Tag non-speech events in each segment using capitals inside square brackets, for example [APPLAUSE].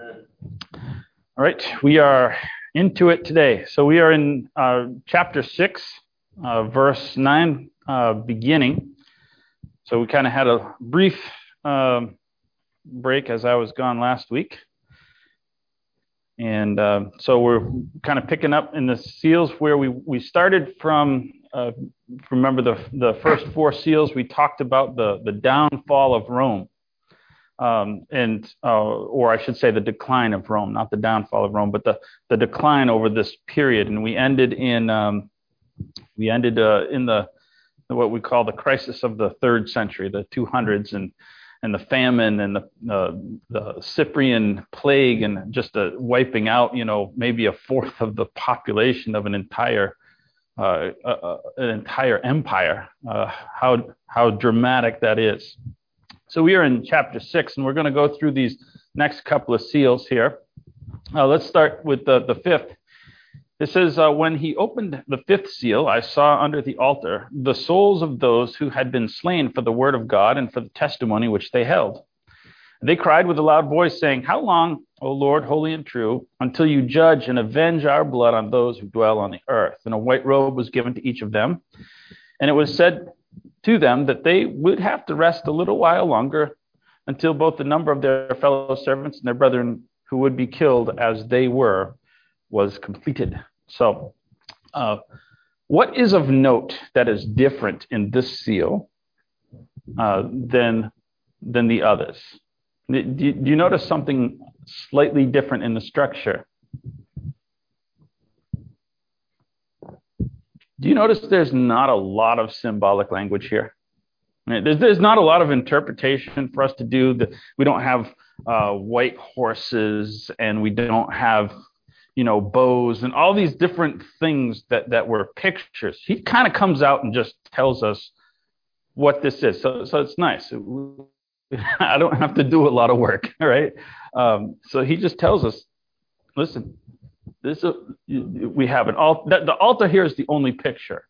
All right, we are into it today. So we are in uh, chapter 6, uh, verse 9, uh, beginning. So we kind of had a brief um, break as I was gone last week. And uh, so we're kind of picking up in the seals where we, we started from. Uh, remember the, the first four seals, we talked about the, the downfall of Rome um, and uh, or I should say the decline of Rome, not the downfall of Rome, but the the decline over this period. And we ended in um, we ended uh, in the what we call the crisis of the third century, the 200s, and and the famine and the uh, the Cyprian plague and just uh, wiping out, you know, maybe a fourth of the population of an entire uh, uh, uh an entire empire. How how dramatic that is. So we are in chapter six, and we're going to go through these next couple of seals here. Uh, let's start with the, the fifth. It says, uh, When he opened the fifth seal, I saw under the altar the souls of those who had been slain for the word of God and for the testimony which they held. They cried with a loud voice, saying, How long, O Lord, holy and true, until you judge and avenge our blood on those who dwell on the earth? And a white robe was given to each of them. And it was said to them that they would have to rest a little while longer until both the number of their fellow servants and their brethren who would be killed as they were was completed. So, uh, what is of note that is different in this seal uh, than than the others? Do, do you notice something slightly different in the structure? Do you notice there's not a lot of symbolic language here? There's, there's not a lot of interpretation for us to do. We don't have uh, white horses and we don't have, you know, bows and all these different things that, that were pictures. He kind of comes out and just tells us what this is. So, so it's nice. [LAUGHS] I don't have to do a lot of work, [LAUGHS] right? Um, so he just tells us, listen, this uh, we have an altar. The altar here is the only picture,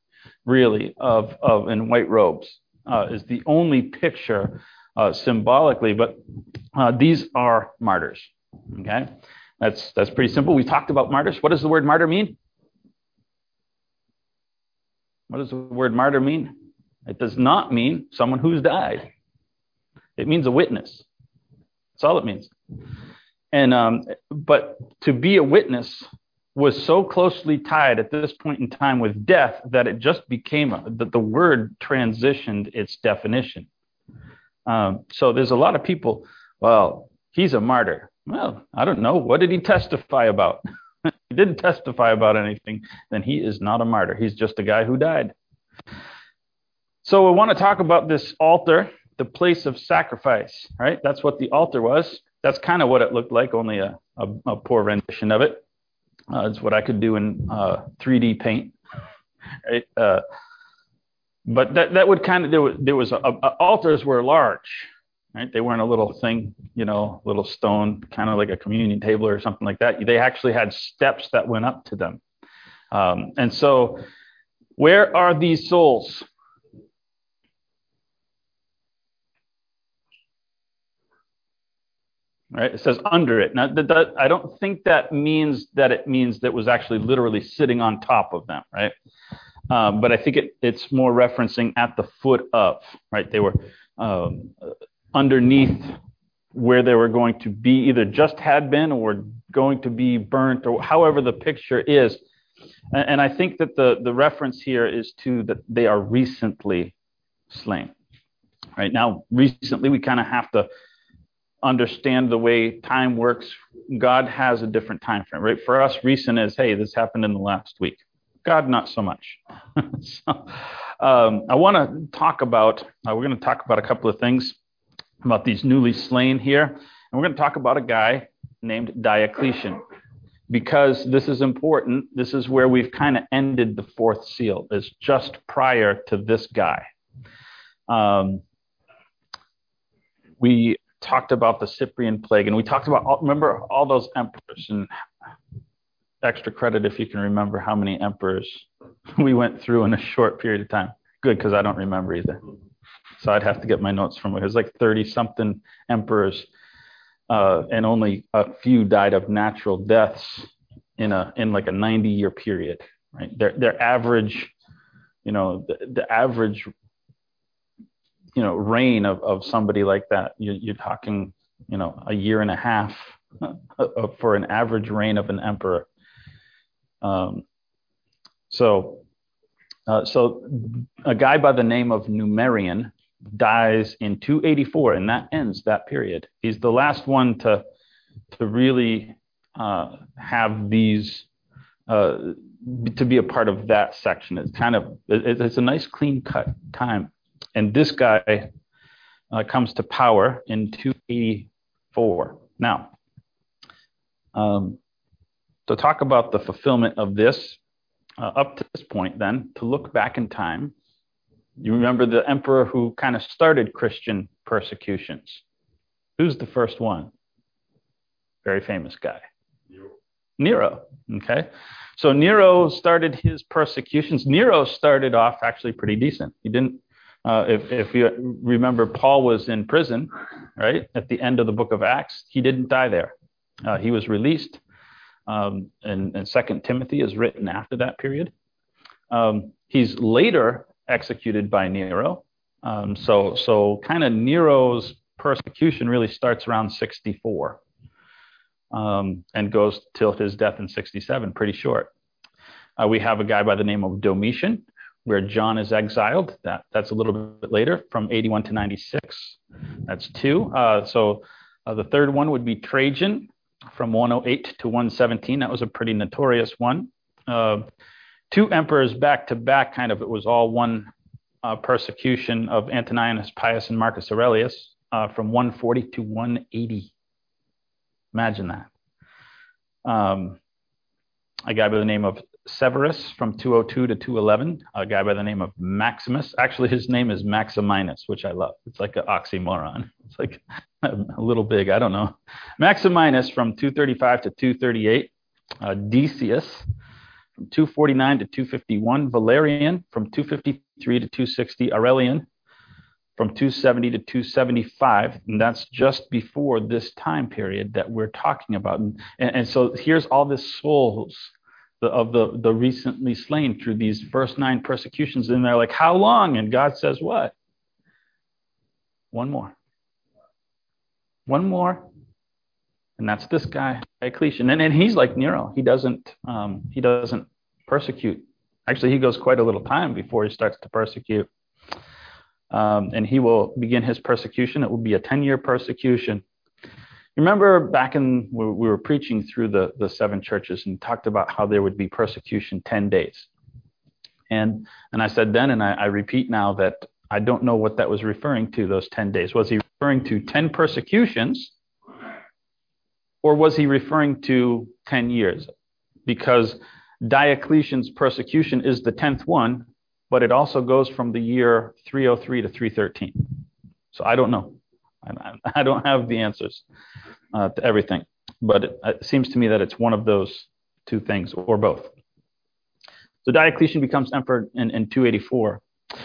really, of of in white robes uh, is the only picture uh, symbolically. But uh, these are martyrs. Okay, that's that's pretty simple. We talked about martyrs. What does the word martyr mean? What does the word martyr mean? It does not mean someone who's died. It means a witness. That's all it means. And um, but to be a witness was so closely tied at this point in time with death that it just became that the word transitioned its definition. Um, so there's a lot of people. Well, he's a martyr. Well, I don't know. What did he testify about? [LAUGHS] he didn't testify about anything. Then he is not a martyr. He's just a guy who died. So we want to talk about this altar, the place of sacrifice, right? That's what the altar was that's kind of what it looked like, only a, a, a poor rendition of it. Uh, it's what I could do in uh, 3D paint. [LAUGHS] Uh, but that, that would kind of there was there was a, a, altars were large, right? They weren't a little thing, you know, little stone, kind of like a communion table or something like that. They actually had steps that went up to them. Um, and so, where are these souls? Right? It says under it. Now, that, that, I don't think that means that it means that was actually literally sitting on top of them, right? Um, but I think it, it's more referencing at the foot of, right? They were um, underneath where they were going to be, either just had been or going to be burnt, or however the picture is. And, and I think that the, the reference here is to that they are recently slain. Right now, recently, we kind of have to understand the way time works, God has a different time frame, right? For us, recent is, hey, this happened in the last week. God, not so much. [LAUGHS] so, um, I want to talk about, uh, we're going to talk about a couple of things about these newly slain here. And we're going to talk about a guy named Diocletian because this is important. This is where we've kind of ended the fourth seal, is just prior to this guy. Um, we talked about the Cyprian plague, and we talked about all, remember all those emperors and extra credit if you can remember how many emperors [LAUGHS] we went through in a short period of time. Good, because I don't remember either. So I'd have to get my notes from it. It was like 30 something emperors. uh, and only a few died of natural deaths in a in like a 90 year period. Right, their their average, you know, the, the average, you know, reign of, of somebody like that, you, you're talking, you know, a year and a half [LAUGHS] for an average reign of an emperor. Um, so, uh, so a guy by the name of Numerian dies in 284, and that ends that period. He's the last one to to really uh, have these uh, to be a part of that section. It's kind of it's a nice clean cut time, and this guy uh, comes to power in 284. Now, um, to talk about the fulfillment of this uh, up to this point, then to look back in time you remember the emperor who kind of started Christian persecutions. Who's the first one? Very famous guy. Nero. Nero. Okay. So Nero started his persecutions. Nero started off actually pretty decent. He didn't, uh, if, if you remember, Paul was in prison, right? At the end of the book of Acts. He didn't die there. Uh, he was released. Um, and, and Second Timothy is written after that period. Um, he's later executed by Nero. Um, so, so kind of Nero's persecution really starts around 64 um, and goes till his death in 67, pretty short. Uh, we have a guy by the name of Domitian, where John is exiled. That, that's a little bit later, from 81 to 96. That's two. Uh, so uh, the third one would be Trajan, from 108 to 117. That was a pretty notorious one. Uh, two emperors back to back, kind of, it was all one uh, persecution of Antoninus Pius and Marcus Aurelius uh, from 140 to 180. Imagine that. Um, a guy by the name of Severus from 202 to 211, a guy by the name of Maximus. Actually, his name is Maximinus, which I love. It's like an oxymoron. [LAUGHS] It's like a little big. I don't know. Maximinus from 235 to 238. Uh, Decius from 249 to 251, Valerian from 253 to 260, Aurelian from 270 to 275, and that's just before this time period that we're talking about. And, and, and so here's all this souls of the, the recently slain through these first nine persecutions, and they're like, How long? And God says, What? One more. One more and that's this guy Diocletian, and, and he's like Nero. He doesn't um, he doesn't persecute. Actually, he goes quite a little time before he starts to persecute, um, and he will begin his persecution. It will be a ten year persecution. Remember back in we were preaching through the the seven churches and talked about how there would be persecution ten days, and and I said then, and I, I repeat now that I don't know what that was referring to. Those ten days was he referring to ten persecutions? or was he referring to 10 years? Because Diocletian's persecution is the 10th one, but it also goes from the year 303 to 313. So I don't know. [LAUGHS] I, don't have the answers uh, to everything, but it, it seems to me that it's one of those two things or both. So Diocletian becomes emperor in, in 284.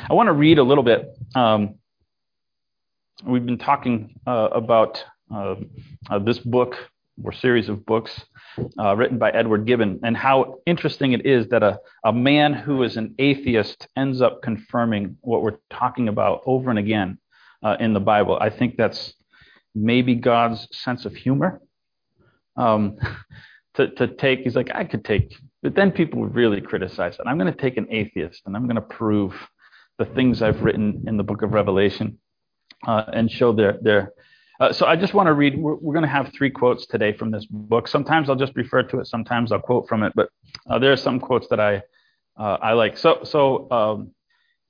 I want to read a little bit. Um, we've been talking uh, about uh, uh this book or series of books uh, written by Edward Gibbon, and how interesting it is that a, a man who is an atheist ends up confirming what we're talking about over and again uh, in the Bible. I think that's maybe God's sense of humor. Um, [LAUGHS] to, to take, he's like, I could take, but then people would really criticize it. I'm going to take an atheist and I'm going to prove the things I've written in the book of Revelation uh, and show their, their, uh, so I just want to read. We're, we're going to have three quotes today from this book. Sometimes I'll just refer to it. Sometimes I'll quote from it. But uh, there are some quotes that I uh, I like. So so um,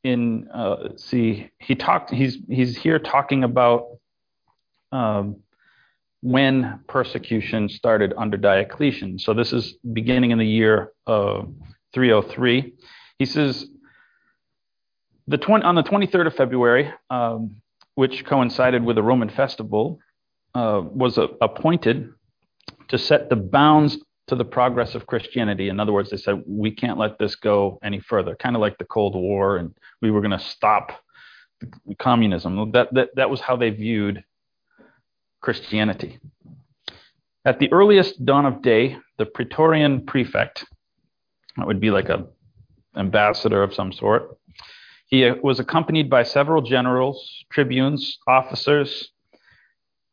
in uh, see he talked. He's he's here talking about um, when persecution started under Diocletian. So this is beginning in the year 303. He says the 20, on the 23rd of February. Um, which coincided with a Roman festival, uh, was a, appointed to set the bounds to the progress of Christianity. In other words, they said, we can't let this go any further, kind of like the Cold War, and we were going to stop communism. That, that, that was how they viewed Christianity. At the earliest dawn of day, the Praetorian prefect, that would be like a ambassador of some sort, he was accompanied by several generals, tribunes, officers,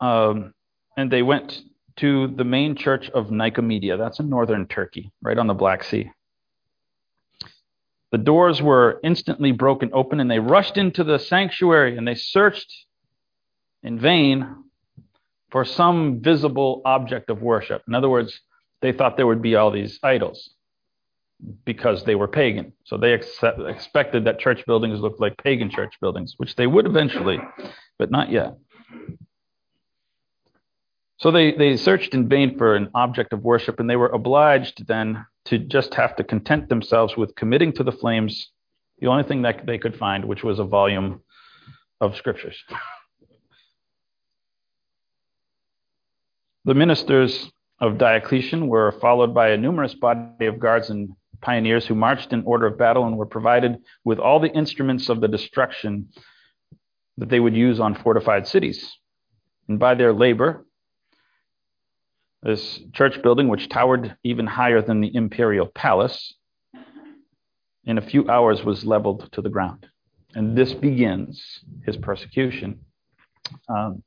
um, and they went to the main church of Nicomedia. That's in northern Turkey, right on the Black Sea. The doors were instantly broken open, and they rushed into the sanctuary and they searched in vain for some visible object of worship. In other words, they thought there would be all these idols because they were pagan. So they accept, expected that church buildings looked like pagan church buildings, which they would eventually, but not yet. So they, they searched in vain for an object of worship, and they were obliged then to just have to content themselves with committing to the flames the only thing that they could find, which was a volume of scriptures. The ministers of Diocletian were followed by a numerous body of guards and pioneers who marched in order of battle and were provided with all the instruments of the destruction that they would use on fortified cities. And by their labor, this church building, which towered even higher than the imperial palace, in a few hours was leveled to the ground. And this begins his persecution. Um,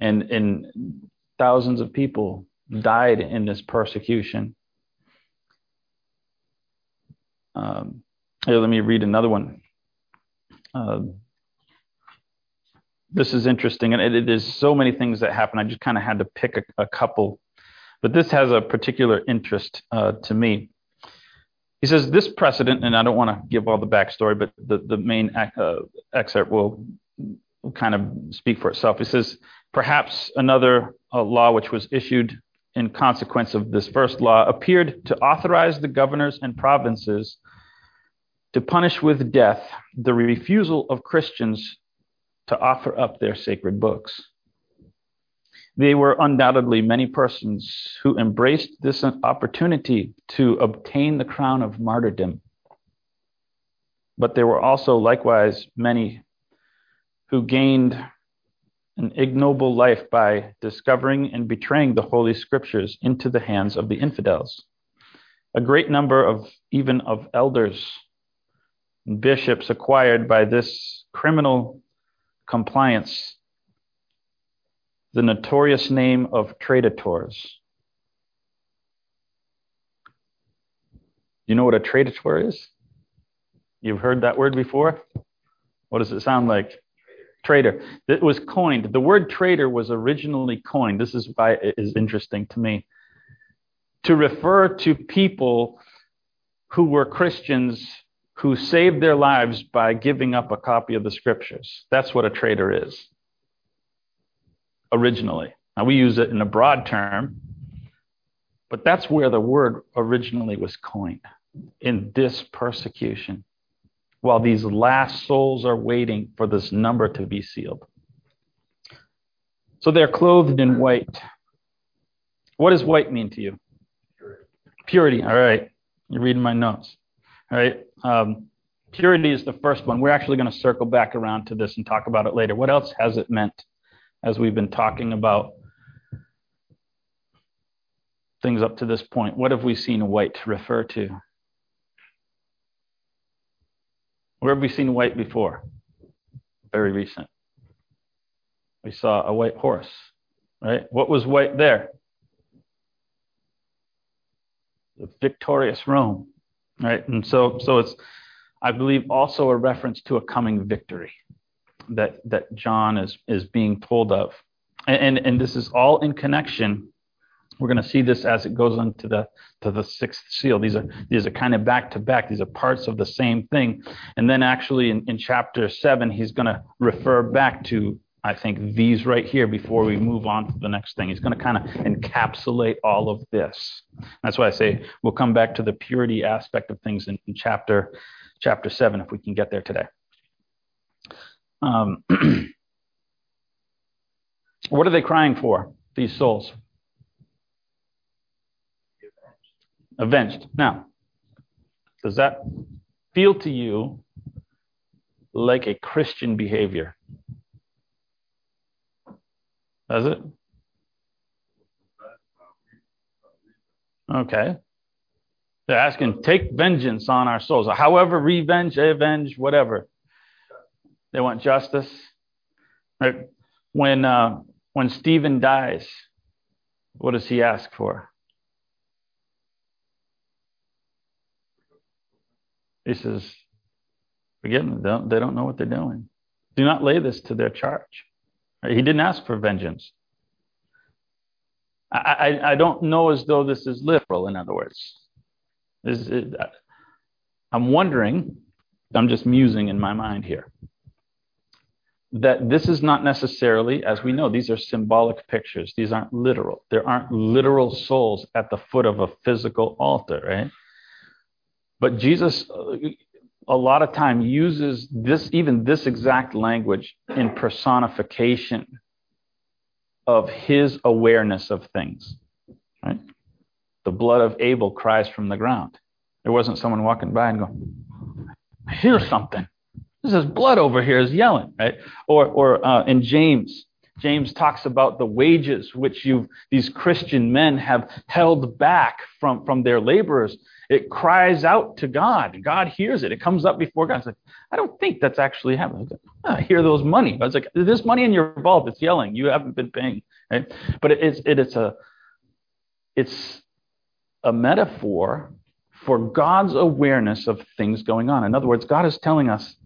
and, and thousands of people died in this persecution. Um, here, let me read another one. Uh, this is interesting, and it, so many things that happen. I just kind of had to pick a, a, couple, but this has a particular interest uh, to me. He says this precedent, and I don't want to give all the backstory, but the the main uh, excerpt will, kind of speak for itself. He says perhaps another uh, law which was issued in consequence of this first law appeared to authorize the governors and provinces to punish with death the refusal of Christians to offer up their sacred books. There were undoubtedly many persons who embraced this opportunity to obtain the crown of martyrdom. But there were also likewise many who gained an ignoble life by discovering and betraying the Holy Scriptures into the hands of the infidels. A great number of even of elders and bishops acquired by this criminal compliance the notorious name of traditors. You know what a traditor is? You've heard that word before? What does it sound like? Traitor. It was coined. The word traitor was originally coined. This is why it is interesting to me. To refer to people who were Christians who saved their lives by giving up a copy of the scriptures. That's what a traitor is. Originally. Now we use it in a broad term, but that's where the word originally was coined in this persecution while these last souls are waiting for this number to be sealed. So they're clothed in white. What does white mean to you? Purity. All right. You're reading my notes. All right. Um, purity is the first one. We're actually going to circle back around to this and talk about it later. What else has it meant as we've been talking about things up to this point? What have we seen white refer to? Where have we seen white before? Very recent. We saw a white horse, right? What was white there? The victorious Rome, right? And so, so it's, I believe, also a reference to a coming victory that that John is is being told of, and and, and this is all in connection we're going to see this as it goes on to the to the sixth seal. These are these are kind of back to back. These are parts of the same thing. And then actually in, in chapter seven, he's going to refer back to I think these right here before we move on to the next thing. He's going to kind of encapsulate all of this. That's why I say we'll come back to the purity aspect of things in, in chapter chapter seven if we can get there today. Um, [CLEARS THROAT] what are they crying for? These souls. avenged. Now, does that feel to you like a Christian behavior? Does it? Okay. They're asking, take vengeance on our souls. However, revenge, avenge, whatever. They want justice. Right? When uh, when Stephen dies, what does he ask for? He says, forget them. They don't, they don't know what they're doing. Do not lay this to their charge. Right? He didn't ask for vengeance. I, I, I don't know as though this is literal, in other words. I'm wondering, I'm just musing in my mind here, that this is not necessarily, as we know, these are symbolic pictures. These aren't literal. There aren't literal souls at the foot of a physical altar, right? But Jesus, uh, a lot of time, uses this, even this exact language in personification of his awareness of things. Right? The blood of Abel cries from the ground. There wasn't someone walking by and going, I hear something. This is blood over here is yelling, right? Or, or uh, in James, James talks about the wages which you these Christian men have held back from, from their laborers. It cries out to God. God hears it. It comes up before God. It's like, I don't think that's actually happening. I hear those money. I was like, this money in your vault. It's yelling. You haven't been paying. Right? But it, it's it, it's a it's a metaphor for God's awareness of things going on. In other words, God is telling us,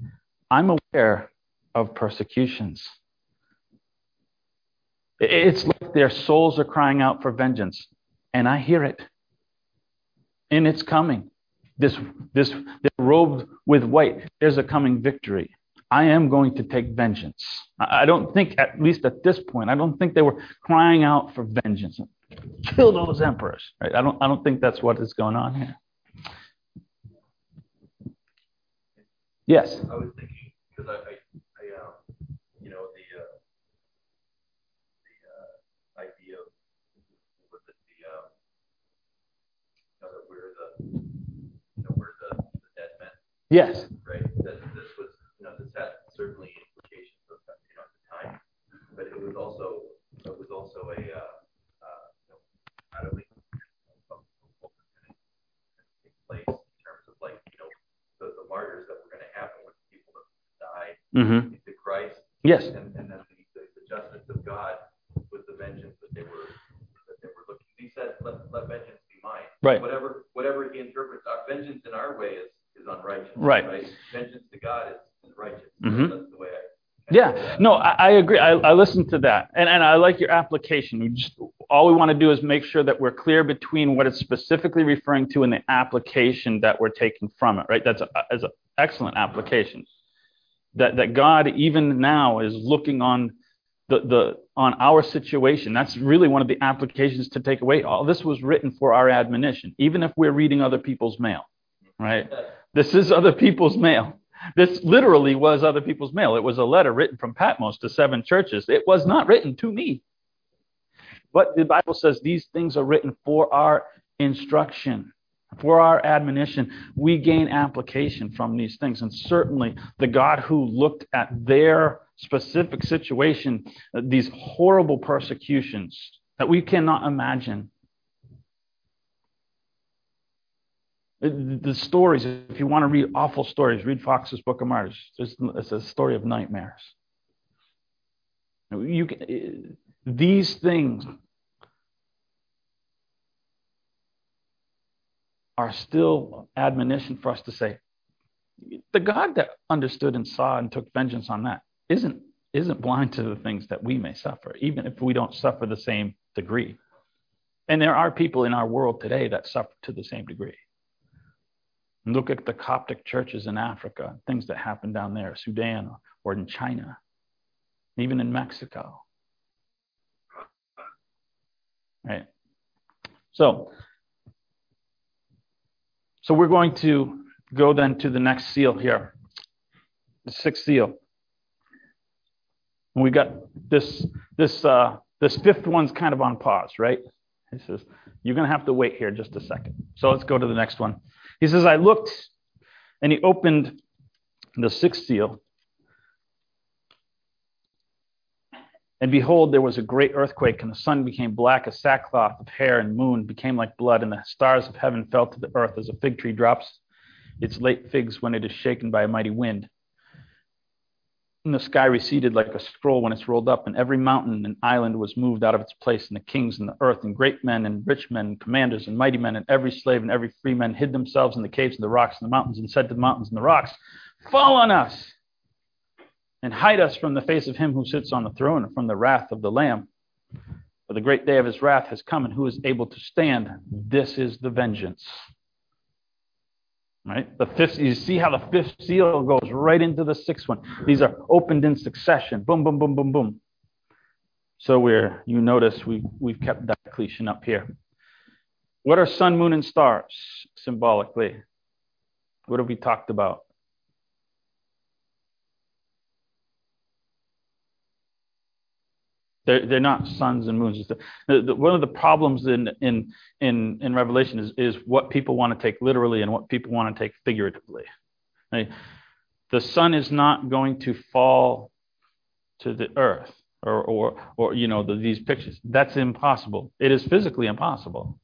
I'm aware of persecutions. It's like their souls are crying out for vengeance, and I hear it. And it's coming. This, this, they're robed with white. There's a coming victory. I am going to take vengeance. I don't think, at least at this point, I don't think they were crying out for vengeance. Kill those emperors. Right? I don't. I don't think that's what is going on here. Yes. I was thinking because I, I, I um, you know, the uh, the uh, idea of with the, the um, you know, that we're the, you know, we're the, the dead men. Yes. Right. That this was, you know, this had certainly implications of you know at the time, but it was also it was also a uh, uh, you know, not only what was going to take place in terms of like you know the, the martyrs that were going to happen with people that died Mm-hmm. to Christ, Yes. and, and then the, the, justice of God with the vengeance that they were that they were looking. He said, "Let, let vengeance be mine." Right. Whatever whatever he interprets, our vengeance in our way is is unrighteous. Right. Right. Vengeance to God is, is righteous. Mhm. That's the way I. Yeah, no, I, I agree. I, I listened to that, and and I like your application. We just all we want to do is make sure that we're clear between what it's specifically referring to and the application that we're taking from it. Right? That's a, as an excellent application. That that God even now is looking on the the on our situation. That's really one of the applications to take away. All this was written for our admonition, even if we're reading other people's mail. Right? This is other people's mail. This literally was other people's mail. It was a letter written from Patmos to seven churches. It was not written to me. But the Bible says these things are written for our instruction, for our admonition. We gain application from these things. And certainly the God who looked at their specific situation, these horrible persecutions that we cannot imagine, the stories, if you want to read awful stories, read Foxe's Book of Martyrs. It's, it's a story of nightmares. You can, these things are still admonition for us to say, the God that understood and saw and took vengeance on that isn't isn't blind to the things that we may suffer, even if we don't suffer the same degree. And there are people in our world today that suffer to the same degree. Look at the Coptic churches in Africa, things that happen down there, Sudan or in China, even in Mexico. Right? So, so we're going to go then to the next seal here, the sixth seal. And we got this this uh, this fifth one's kind of on pause, right? He says you're going to have to wait here just a second. So let's go to the next one. He says, I looked, and he opened the sixth seal. And behold, there was a great earthquake, and the sun became black as sackcloth of hair, and moon became like blood, and the stars of heaven fell to the earth as a fig tree drops its late figs when it is shaken by a mighty wind. And the sky receded like a scroll when it's rolled up, and every mountain and island was moved out of its place, and the kings and the earth, and great men and rich men, and commanders and mighty men, and every slave and every free man hid themselves in the caves and the rocks and the mountains, and said to the mountains and the rocks, Fall on us! And hide us from the face of him who sits on the throne and from the wrath of the Lamb. For the great day of his wrath has come, and who is able to stand? This is the vengeance. Right? The fifth, you see how the fifth seal goes right into the sixth one. These are opened in succession. Boom, boom, boom, boom, boom. So we're, you notice we, we've kept Diocletian up here. What are sun, moon, and stars symbolically? What have we talked about? They're, they're not suns and moons. The, the, one of the problems in, in, in, in Revelation is, is what people want to take literally and what people want to take figuratively. Right? The sun is not going to fall to the earth or, or, or you know, the, these pictures. That's impossible. It is physically impossible.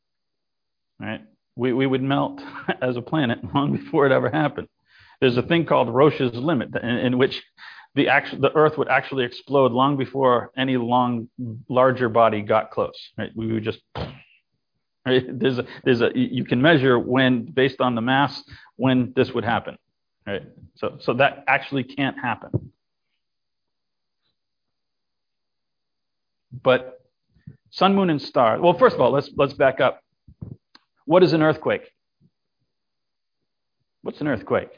Right? We, we would melt [LAUGHS] as a planet long before it ever happened. There's a thing called Roche's limit in, in which the, the Earth would actually explode long before any long, larger body got close. Right? We would just. Right? There's a, there's a, you can measure when, based on the mass, when this would happen. Right? So, so that actually can't happen. But sun, moon, and star. Well, first of all, let's let's back up. What is an earthquake? What's an earthquake?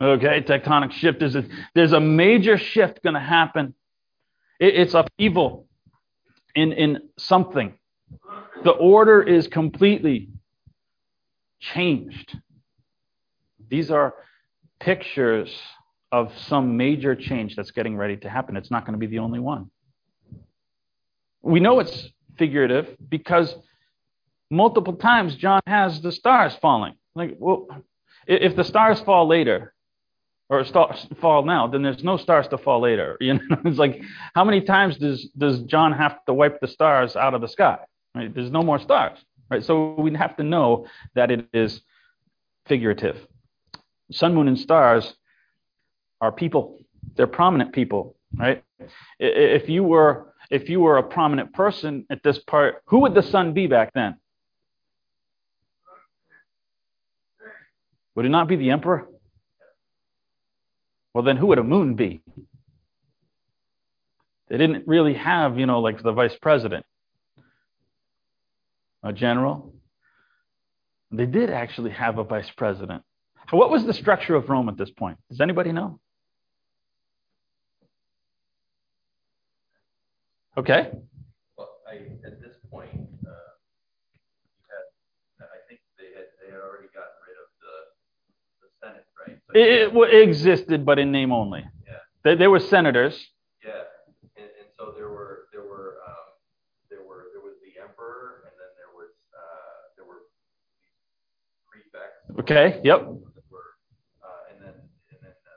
Okay, tectonic shift is a, there's a major shift going to happen. It, it's upheaval in in something. The order is completely changed. These are pictures of some major change that's getting ready to happen. It's not going to be the only one. We know it's figurative because multiple times John has the stars falling. Like, well, if the stars fall later, or stars fall now, then there's no stars to fall later. [LAUGHS] You know, it's like how many times does does John have to wipe the stars out of the sky? Right? There's no more stars. Right? So we have to know that it is figurative. Sun, moon, and stars are people. They're prominent people. Right? If you were if you were a prominent person at this part, who would the sun be back then? Would it not be the emperor? Well, then who would a moon be? They didn't really have, you know, like the vice president, a general. They did actually have a vice president. What was the structure of Rome at this point? Does anybody know? Okay. Well, I, at this point, uh, had, I think they had, they had already gotten rid of the, the Senate, right? So It, it existed, but in name only. Yeah. They, they were senators. Yeah, and, and so there were there were um, there were there was the emperor, and then there was uh, there were prefects. Okay, yep. were, uh, and then and then the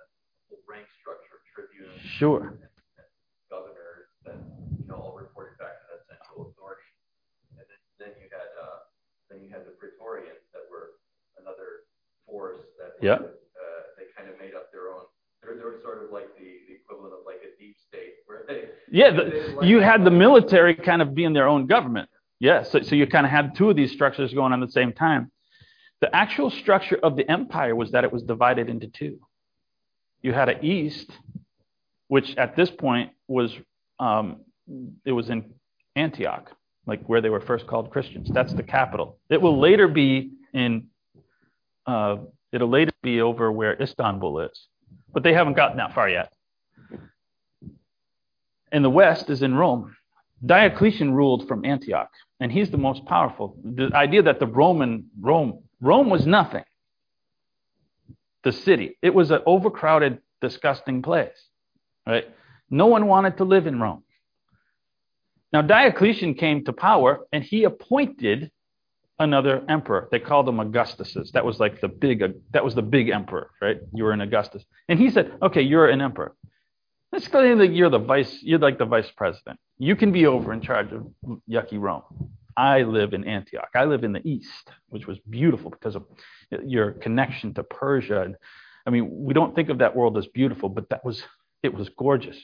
whole rank structure, tribunes, Sure. and, and governors that you know all reported back to that central authority. And then then you had uh, then you had the praetorians that were another force that Yeah. uh, they kind of made up their own. They're, they're sort of like the, the equivalent of like a deep state where they Yeah, the, you had the military kind of being their own government. Yeah, so, so you kind of had two of these structures going on at the same time. The actual structure of the empire was that it was divided into two. You had an east, which at this point was um, it was in Antioch, like where they were first called Christians. That's the capital. It will later be in uh, it'll later be over where Istanbul is, but they haven't gotten that far yet and the west is in Rome. Diocletian ruled from Antioch, and he's the most powerful. The idea that the Roman Rome Rome was nothing. The city, it was an overcrowded, disgusting place. Right? No one wanted to live in Rome. Now Diocletian came to power, and he appointed another emperor. They called them Augustuses. That was like the big. That was the big emperor, right? You were an Augustus, and he said, "Okay, you're an emperor." Let's say that you're the vice, you're like the vice president. You can be over in charge of yucky Rome. I live in Antioch. I live in the east, which was beautiful because of your connection to Persia. I mean, we don't think of that world as beautiful, but that was it was gorgeous.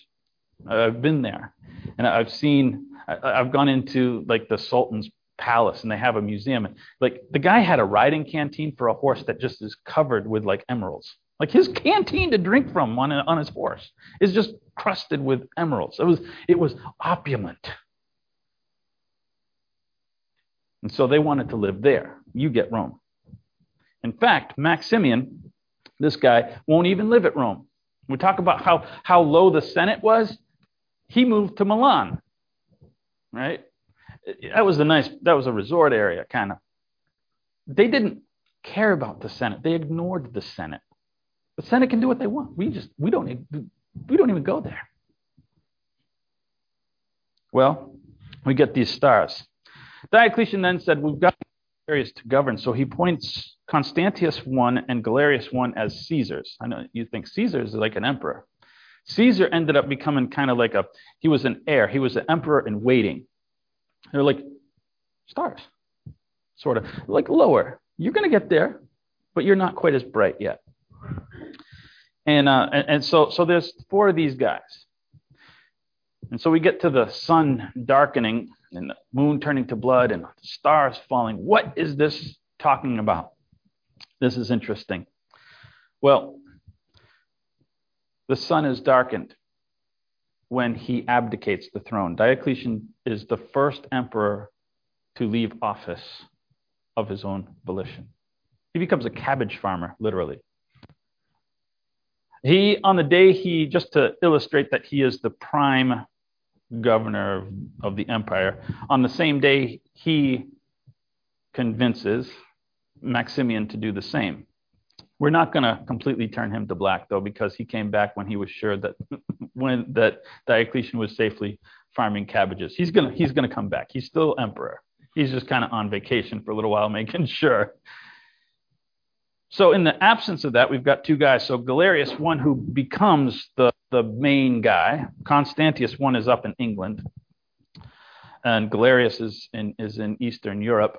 I've been there, and I've seen. I've gone into like the Sultan's palace, and they have a museum. And like the guy had a riding canteen for a horse that just is covered with like emeralds. Like his canteen to drink from on, on his horse is just crusted with emeralds. It was it was opulent. And so they wanted to live there. You get Rome. In fact, Maximian, this guy, won't even live at Rome. We talk about how, how low the Senate was. He moved to Milan, right? That was a nice, that was a resort area, kind of. They didn't care about the Senate. They ignored the Senate. The Senate can do what they want. We just, we don't, we don't even go there. Well, we get these stars. Diocletian then said, We've got areas to govern. So he points Constantius one and Galerius one as Caesars. I know you think Caesar is like an emperor. Caesar ended up becoming kind of like a, he was an heir, he was an emperor in waiting. They're like stars, sort of like lower. You're to get there, but you're not quite as bright yet. And, uh, and, so, so there's four of these guys. And so we get to the sun darkening and the moon turning to blood and the stars falling. What is this talking about? This is interesting. Well, the sun is darkened when he abdicates the throne. Diocletian is the first emperor to leave office of his own volition. He becomes a cabbage farmer, literally. He, on the day he, just to illustrate that he is the prime governor of, of the empire. On the same day, he convinces Maximian to do the same. We're not going to completely turn him to black, though, because he came back when he was sure that [LAUGHS] when that Diocletian was safely farming cabbages. He's gonna he's gonna come back. He's still emperor. He's just kind of on vacation for a little while, [LAUGHS] making sure. So in the absence of that, we've got two guys. So Galerius, one who becomes the the main guy. Constantius one is up in England, and Galerius is in is in Eastern Europe.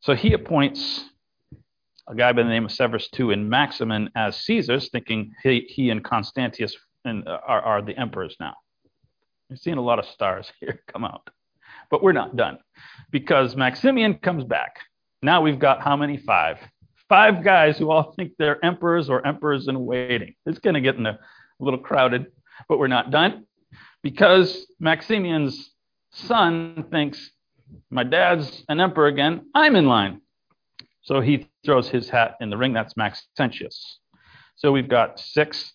So he appoints a guy by the name of Severus II and Maximin as Caesars, thinking he, he and Constantius and, uh, are, are the emperors now. We've seen a lot of stars [LAUGHS] here come out. But we're not done because Maximian comes back. Now we've got how many? Five five guys who all think they're emperors or emperors in waiting. It's going to get in a, a little crowded, but we're not done because Maximian's son thinks, my dad's an emperor again, I'm in line. So he throws his hat in the ring. That's Maxentius. So we've got six.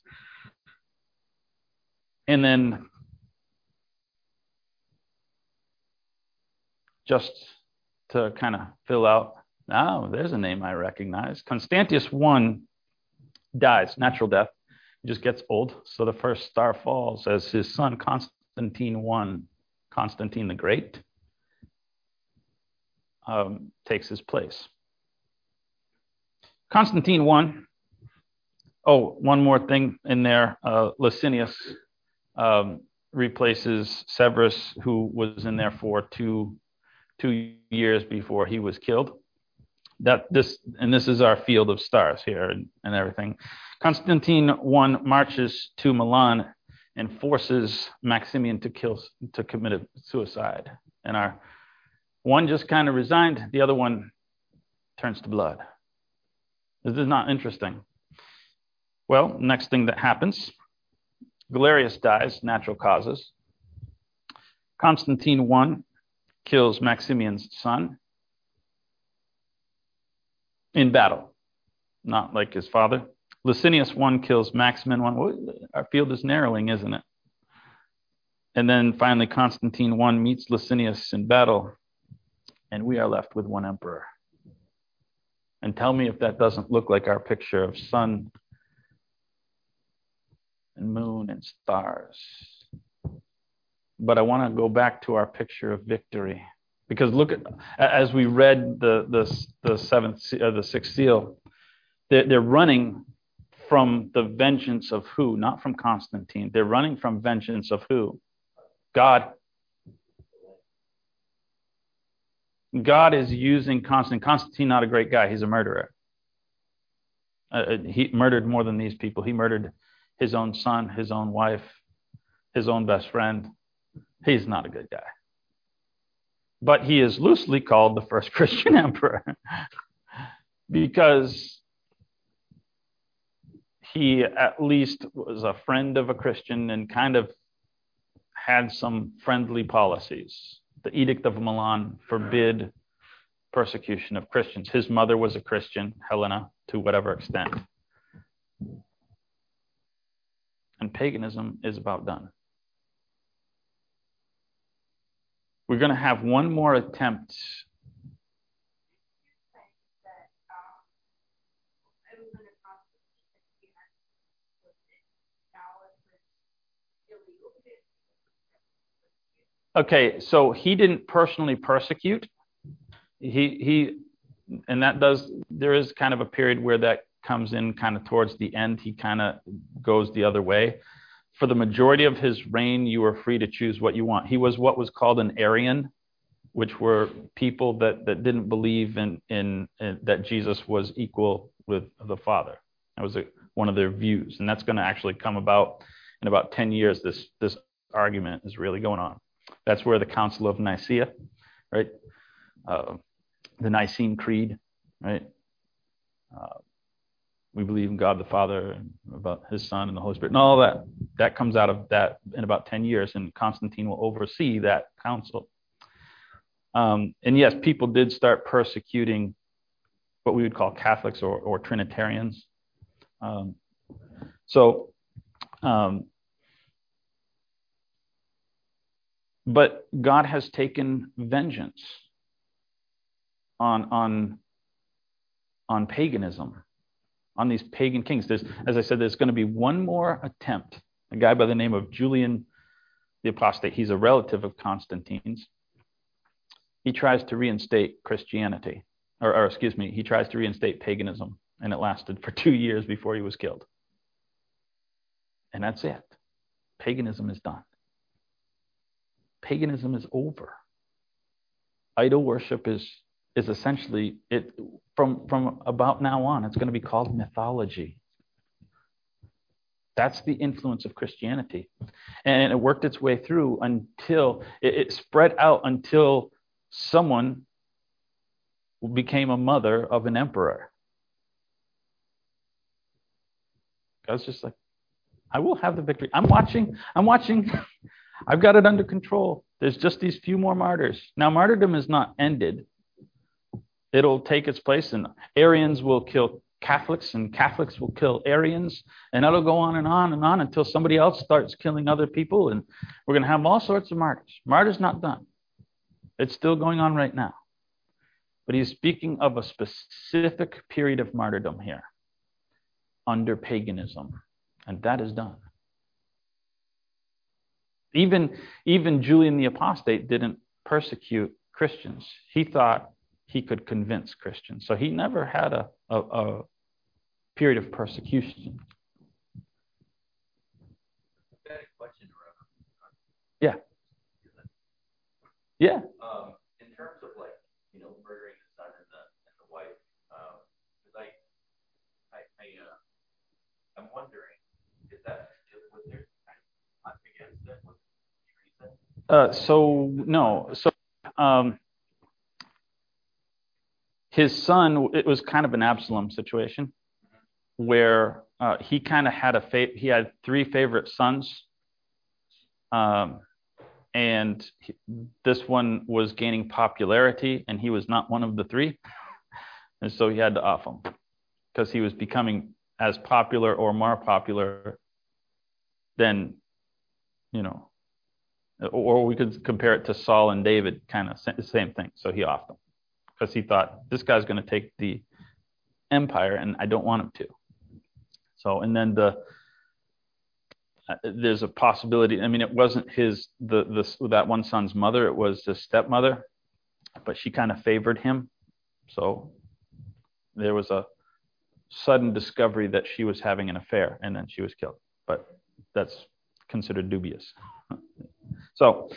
And then just to kind of fill out Oh, there's a name I recognize. Constantius I dies, natural death. He just gets old. So the first star falls as his son Constantine I, Constantine the Great, um, takes his place. Constantine I, oh, one more thing in there. Uh, Licinius um, replaces Severus, who was in there for two, two years before he was killed that this and this is our field of stars here and, and everything. Constantine I marches to Milan and forces Maximian to kill to commit suicide. And our one just kind of resigned, the other one turns to blood. This is not interesting. Well, next thing that happens, Galerius dies, natural causes. Constantine I kills Maximian's son in battle, not like his father. Licinius one kills Maximin one. Our field is narrowing, isn't it? And then finally, Constantine one meets Licinius in battle, and we are left with one emperor. And tell me if that doesn't look like our picture of sun and moon and stars. But I want to go back to our picture of victory. Because look at as we read the the the seventh uh, the sixth seal, they're, they're running from the vengeance of who? Not from Constantine. They're running from vengeance of who? God. God is using Constantine. Constantine, not a great guy. He's a murderer. Uh, he murdered more than these people. He murdered his own son, his own wife, his own best friend. He's not a good guy. But he is loosely called the first [LAUGHS] Christian emperor because he at least was a friend of a Christian and kind of had some friendly policies. The Edict of Milan forbid persecution of Christians. His mother was a Christian, Helena, to whatever extent. And paganism is about done. We're going to have one more attempt. Okay, so he didn't personally persecute. He he and that does there is kind of a period where that comes in kind of towards the end. He kind of goes the other way for the majority of his reign you were free to choose what you want. He was what was called an arian which were people that that didn't believe in in, in that jesus was equal with the father. That was a, one of their views. And that's going to actually come about in about 10 years. This this argument is really going on. That's where the council of nicaea right? Uh, the Nicene Creed, right? Uh, we believe in God the Father and about His Son and the Holy Spirit, and all that. That comes out of that in about 10 years, and Constantine will oversee that council. Um, and yes, people did start persecuting what we would call Catholics or, or Trinitarians. Um, so, um, but God has taken vengeance on on on paganism, on these pagan kings. There's, as I said, there's going to be one more attempt. A guy by the name of Julian the Apostate. He's a relative of Constantine's. He tries to reinstate Christianity, or, or excuse me, he tries to reinstate paganism, and it lasted for [LAUGHS] two years before he was killed. And that's it. Paganism is done. Paganism is over. Idol worship is is essentially it from from about now on it's going to be called mythology. That's the influence of christianity. And it worked its way through until it, it spread out until someone became a mother of an emperor. God's just like i will have the victory. I'm watching i'm watching. [LAUGHS] I've got it under control. There's just these few more martyrs. Now martyrdom is not ended it'll take its place, and Arians will kill Catholics, and Catholics will kill Arians, and it'll go on and on and on until somebody else starts killing other people, and we're going to have all sorts of martyrs. Martyrs not done. It's still going on right now. But he's speaking of a specific period of martyrdom here under paganism, and that is done. Even, even Julian the Apostate didn't persecute Christians. He thought he could convince Christians. So he never had a, a, a period of persecution. Yeah. Yeah. Um, in terms of like, you know, murdering the son and the, and the wife, um, I, I, I, uh, I'm wondering, is that, was there against? Was treason? Uh, so no. So, um, his son, it was kind of an Absalom situation where uh, he kind of had a fa- he had three favorite sons, um, and he, this one was gaining popularity, and he was not one of the three, and so he had to off him because he was becoming as popular or more popular than, you know, or we could compare it to Saul and David, kind of same thing. So he offed them because he thought this guy's going to take the empire and I don't want him to. So, and then the uh, there's a possibility. I mean, it wasn't his the the that one son's mother; it was his stepmother, but she kind of favored him. So there was a sudden discovery that she was having an affair and then she was killed. But that's considered dubious. so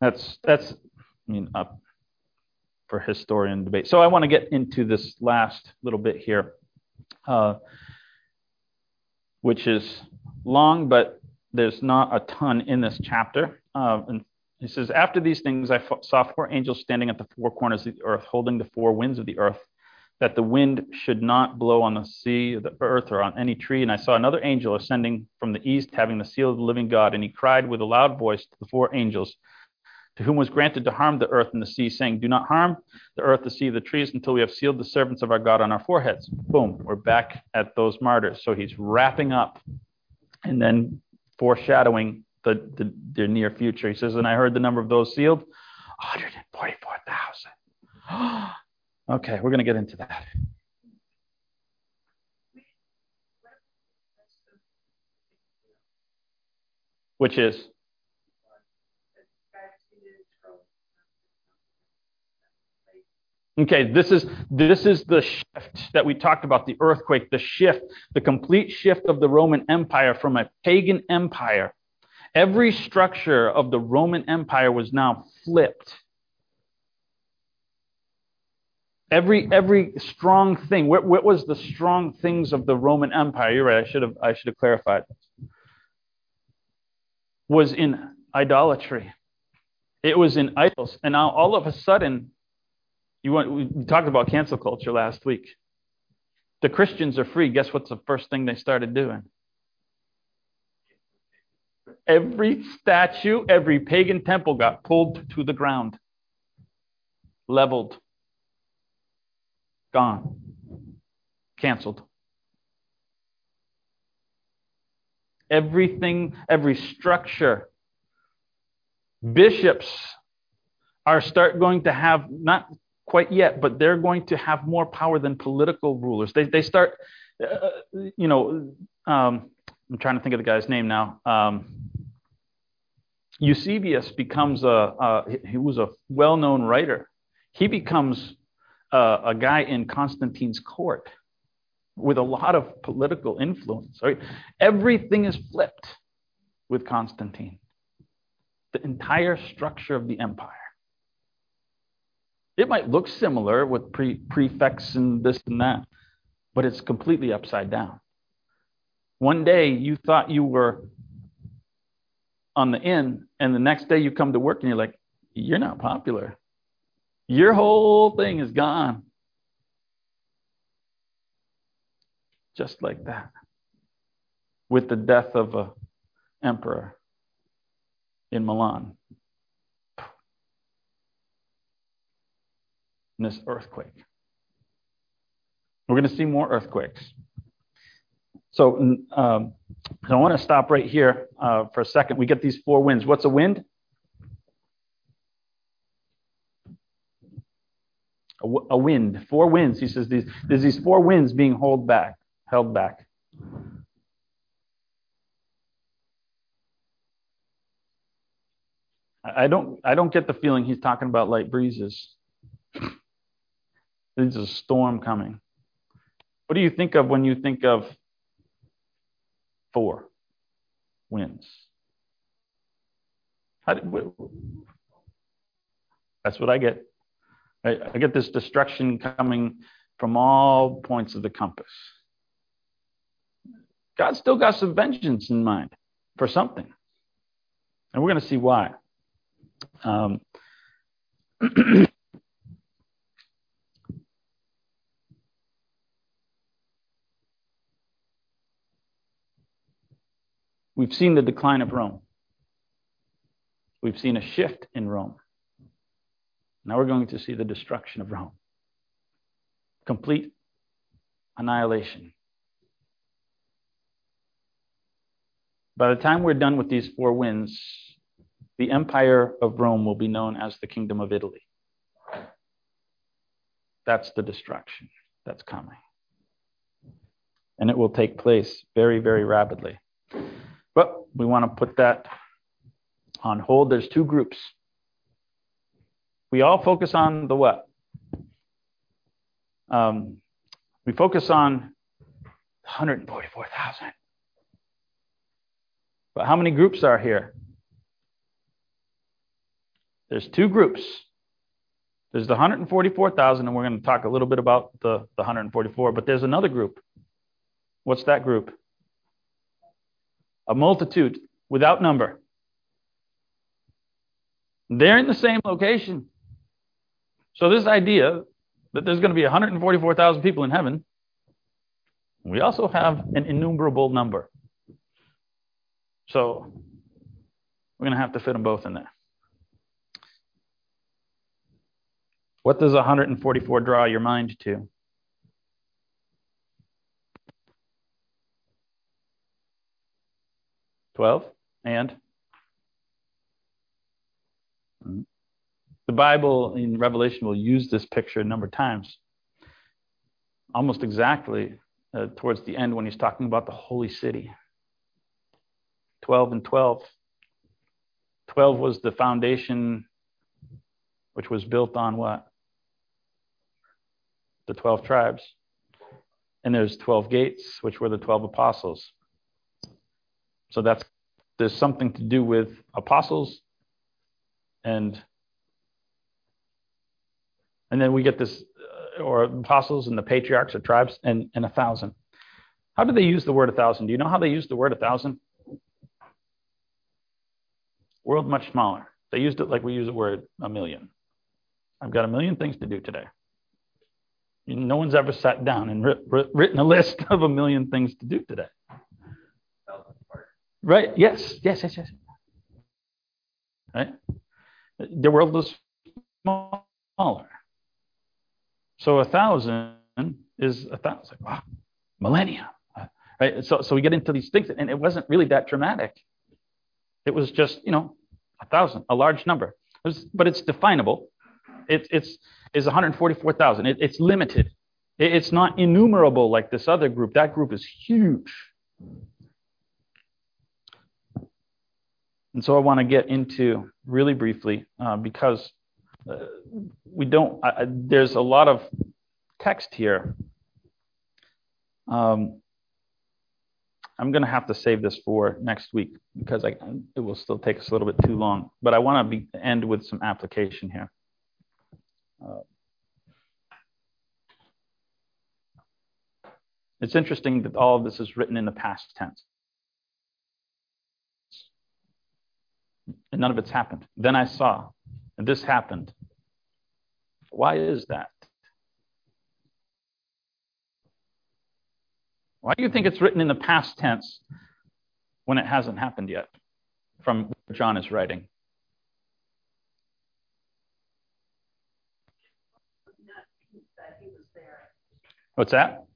that's that's I mean up for historian debate. So I want to get into this last little bit here, uh, which is long, but there's not a ton in this chapter. Uh, and he says, After these things, I saw four angels standing at the four corners of the earth, holding the four winds of the earth, that the wind should not blow on the sea, or the earth, or on any tree. And I saw another angel ascending from the east, having the seal of the living God. And he cried with a loud voice to the four angels, to whom was granted to harm the earth and the sea, saying, Do not harm the earth, the sea, the trees, until we have sealed the servants of our God on our foreheads. Boom, we're back at those martyrs. So he's wrapping up and then foreshadowing the, the, the near future. He says, And I heard the number of those sealed 144,000. [GASPS] okay, we're going to get into that. Which is? Okay, this is this is the shift that we talked about, the earthquake, the shift, the complete shift of the Roman Empire from a pagan empire. Every structure of the Roman Empire was now flipped. Every every strong thing. What, what was the strong things of the Roman Empire? You're right. I should have I should have clarified. Was in idolatry. It was in idols, and now all of a sudden you want, we talked about cancel culture last week. The Christians are free. Guess what's the first thing they started doing? Every statue, every pagan temple got pulled to the ground, leveled, gone, canceled. Everything, every structure, bishops are start going to have not quite yet, but they're going to have more power than political rulers. They, they start, uh, you know, um, I'm trying to think of the guy's name now. Um, Eusebius becomes a, a, he was a well known writer. He becomes a, a guy in Constantine's court with a lot of political influence. Right? Everything is flipped with Constantine. The entire structure of the empire. It might look similar with pre- prefects and this and that, but it's completely upside down. One day you thought you were on the in, and the next day you come to work and you're like, you're not popular. Your whole thing is gone. Just like that. With the death of a emperor in Milan. In this earthquake. We're going to see more earthquakes. So um, I want to stop right here uh, for a second. We get these four winds. What's a wind? A, w- a wind. Four winds. He says these, there's these four winds being held back, held back. I don't, I don't get the feeling he's talking about light breezes. There's a storm coming. What do you think of when you think of four winds? Do, that's what I get. I, I get this destruction coming from all points of the compass. God still got some vengeance in mind for something. And we're going to see why. Um, [CLEARS THROAT] We've seen the decline of Rome. We've seen a shift in Rome. Now we're going to see the destruction of Rome. Complete annihilation. By the time we're done with these four winds, the empire of Rome will be known as the kingdom of Italy. That's the destruction that's coming. And it will take place very, very rapidly. But we want to put that on hold. There's two groups. We all focus on the what? Um, we focus on 144,000. But how many groups are here? There's two groups. There's the 144,000, and we're going to talk a little bit about the, the 144, but there's another group. What's that group? A multitude without number. They're in the same location. So, this idea that there's going to be 144,000 people in heaven, we also have an innumerable number. So, we're going to have to fit them both in there. What does 144 draw your mind to? Twelve and the Bible in Revelation will use this picture a number of times, almost exactly uh, towards the end when he's talking about the holy city. 12 and 12. 12 was the foundation which was built on what? The 12 tribes. And there's 12 gates, which were the 12 apostles. So that's there's something to do with apostles and and then we get this uh, or apostles and the patriarchs or tribes and, and a thousand. How do they use the word a thousand? Do you know how they use the word a thousand? World much smaller. They used it like we use the word a million. I've got a million things to do today. No one's ever sat down and written a list [LAUGHS] of a million things to do today. Right? Yes, yes, yes, yes. Right? The world is smaller. So a thousand is a thousand. Wow, millennia. Right? So, so we get into these things, and it wasn't really that dramatic. It was just, you know, a thousand, a large number. It was, but it's definable. It, it's is 144,000. It, it's limited. It, it's not innumerable like this other group. That group is huge. And so I want to get into really briefly uh, because uh, we don't, uh, there's a lot of text here. Um, I'm going to have to save this for next week because I, it will still take us a little bit too long. But I want to be, end with some application here. Uh, it's interesting that all of this is written in the past tense. And none of it's happened. Then I saw, and this happened. Why is that? Why do you think it's written in the past tense when it hasn't happened yet from what John is writing? What's that?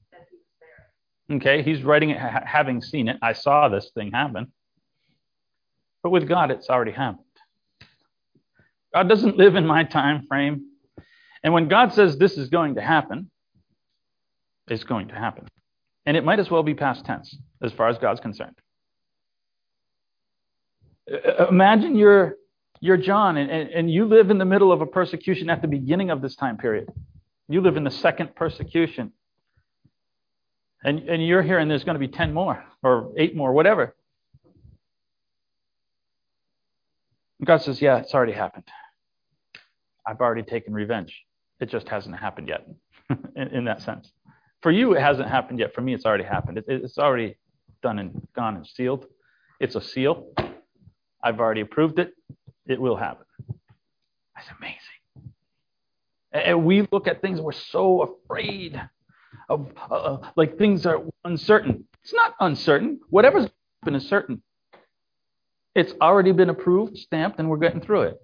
Okay, he's writing it ha- having seen it. I saw this thing happen. But with God, it's already happened. God doesn't live in my time frame. And when God says this is going to happen, it's going to happen. And it might as well be past tense as far as God's concerned. Uh, imagine you're, you're John and, and, you live in the middle of a persecution at the beginning of this time period. You live in the second persecution. And, and you're here and there's going to be 10 more or 8 more, whatever. God says, Yeah, it's already happened. I've already taken revenge. It just hasn't happened yet, [LAUGHS] in, in, that sense. For you, it hasn't happened yet. For me, it's already happened. It, it's already done and gone and sealed. It's a seal. I've already approved it. It will happen. That's amazing. And we look at things, we're so afraid of, uh, like things are uncertain. It's not uncertain. Whatever's been is certain. It's already been approved, stamped, and we're getting through it.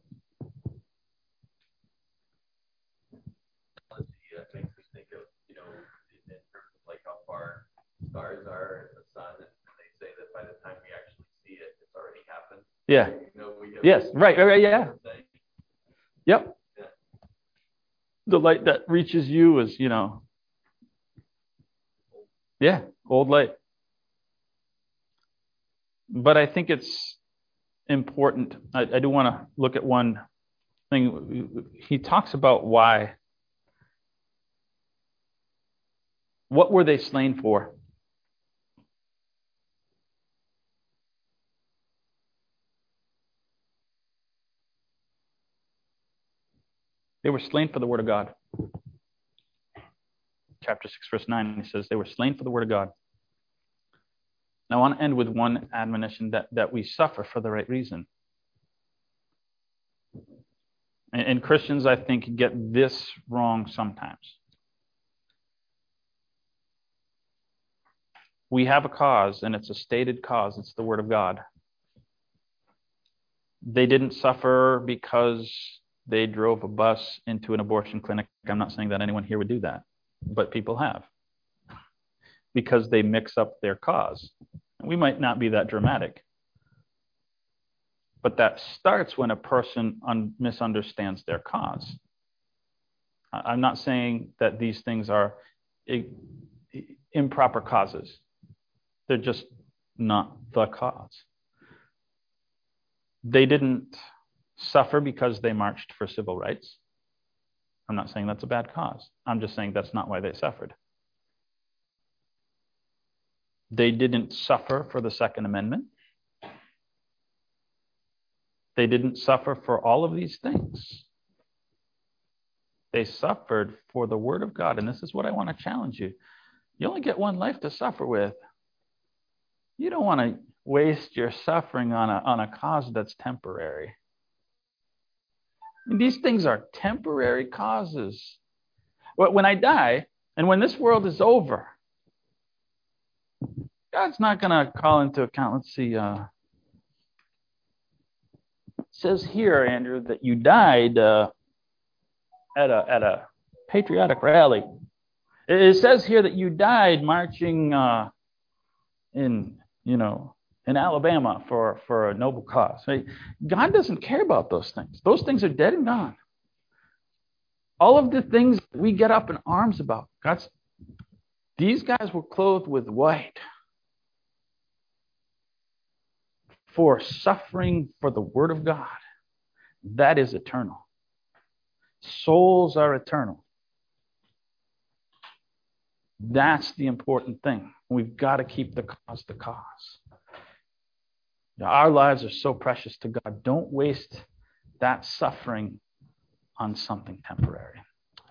makes me think of, you know, in terms of like how far stars are in the sun, and they say that by the time we actually see it, it's already happened. Yeah. You know, yes. Right. Right. Right. Yeah. Yep. Yeah. The light that reaches you is, you know. Yeah, old light. But I think it's important. I, I do want to look at one thing. He talks about why. What were they slain for? They were slain for the word of God. Chapter 6, verse 9, he says, They were slain for the word of God. Now, I want to end with one admonition that, that we suffer for the right reason. And, and Christians, I think, get this wrong sometimes. We have a cause, and it's a stated cause. It's the Word of God. They didn't suffer because they drove a bus into an abortion clinic. I'm not saying that anyone here would do that, but people have because they mix up their cause. We might not be that dramatic, but that starts when a person un- misunderstands their cause. I'm not saying that these things are I- improper causes, they're just not the cause. They didn't suffer because they marched for civil rights. I'm not saying that's a bad cause. I'm just saying that's not why they suffered. They didn't suffer for the Second Amendment. They didn't suffer for all of these things. They suffered for the Word of God. And this is what I want to challenge you. You only get one life to suffer with. You don't want to waste your suffering on a, on a cause that's temporary. These things are temporary causes. But when I die, and when this world is over, God's not going to call into account. Let's see. Uh, it says here, Andrew, that you died uh, at a at a patriotic rally. It says here that you died marching uh, in, you know, in Alabama for, for a noble cause. God doesn't care about those things. Those things are dead and gone. All of the things we get up in arms about, God's these guys were clothed with white for suffering for the word of God. That is eternal. Souls are eternal. That's the important thing. We've got to keep the cause the cause. Our lives are so precious to God. Don't waste that suffering on something temporary.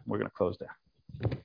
We're going to close there.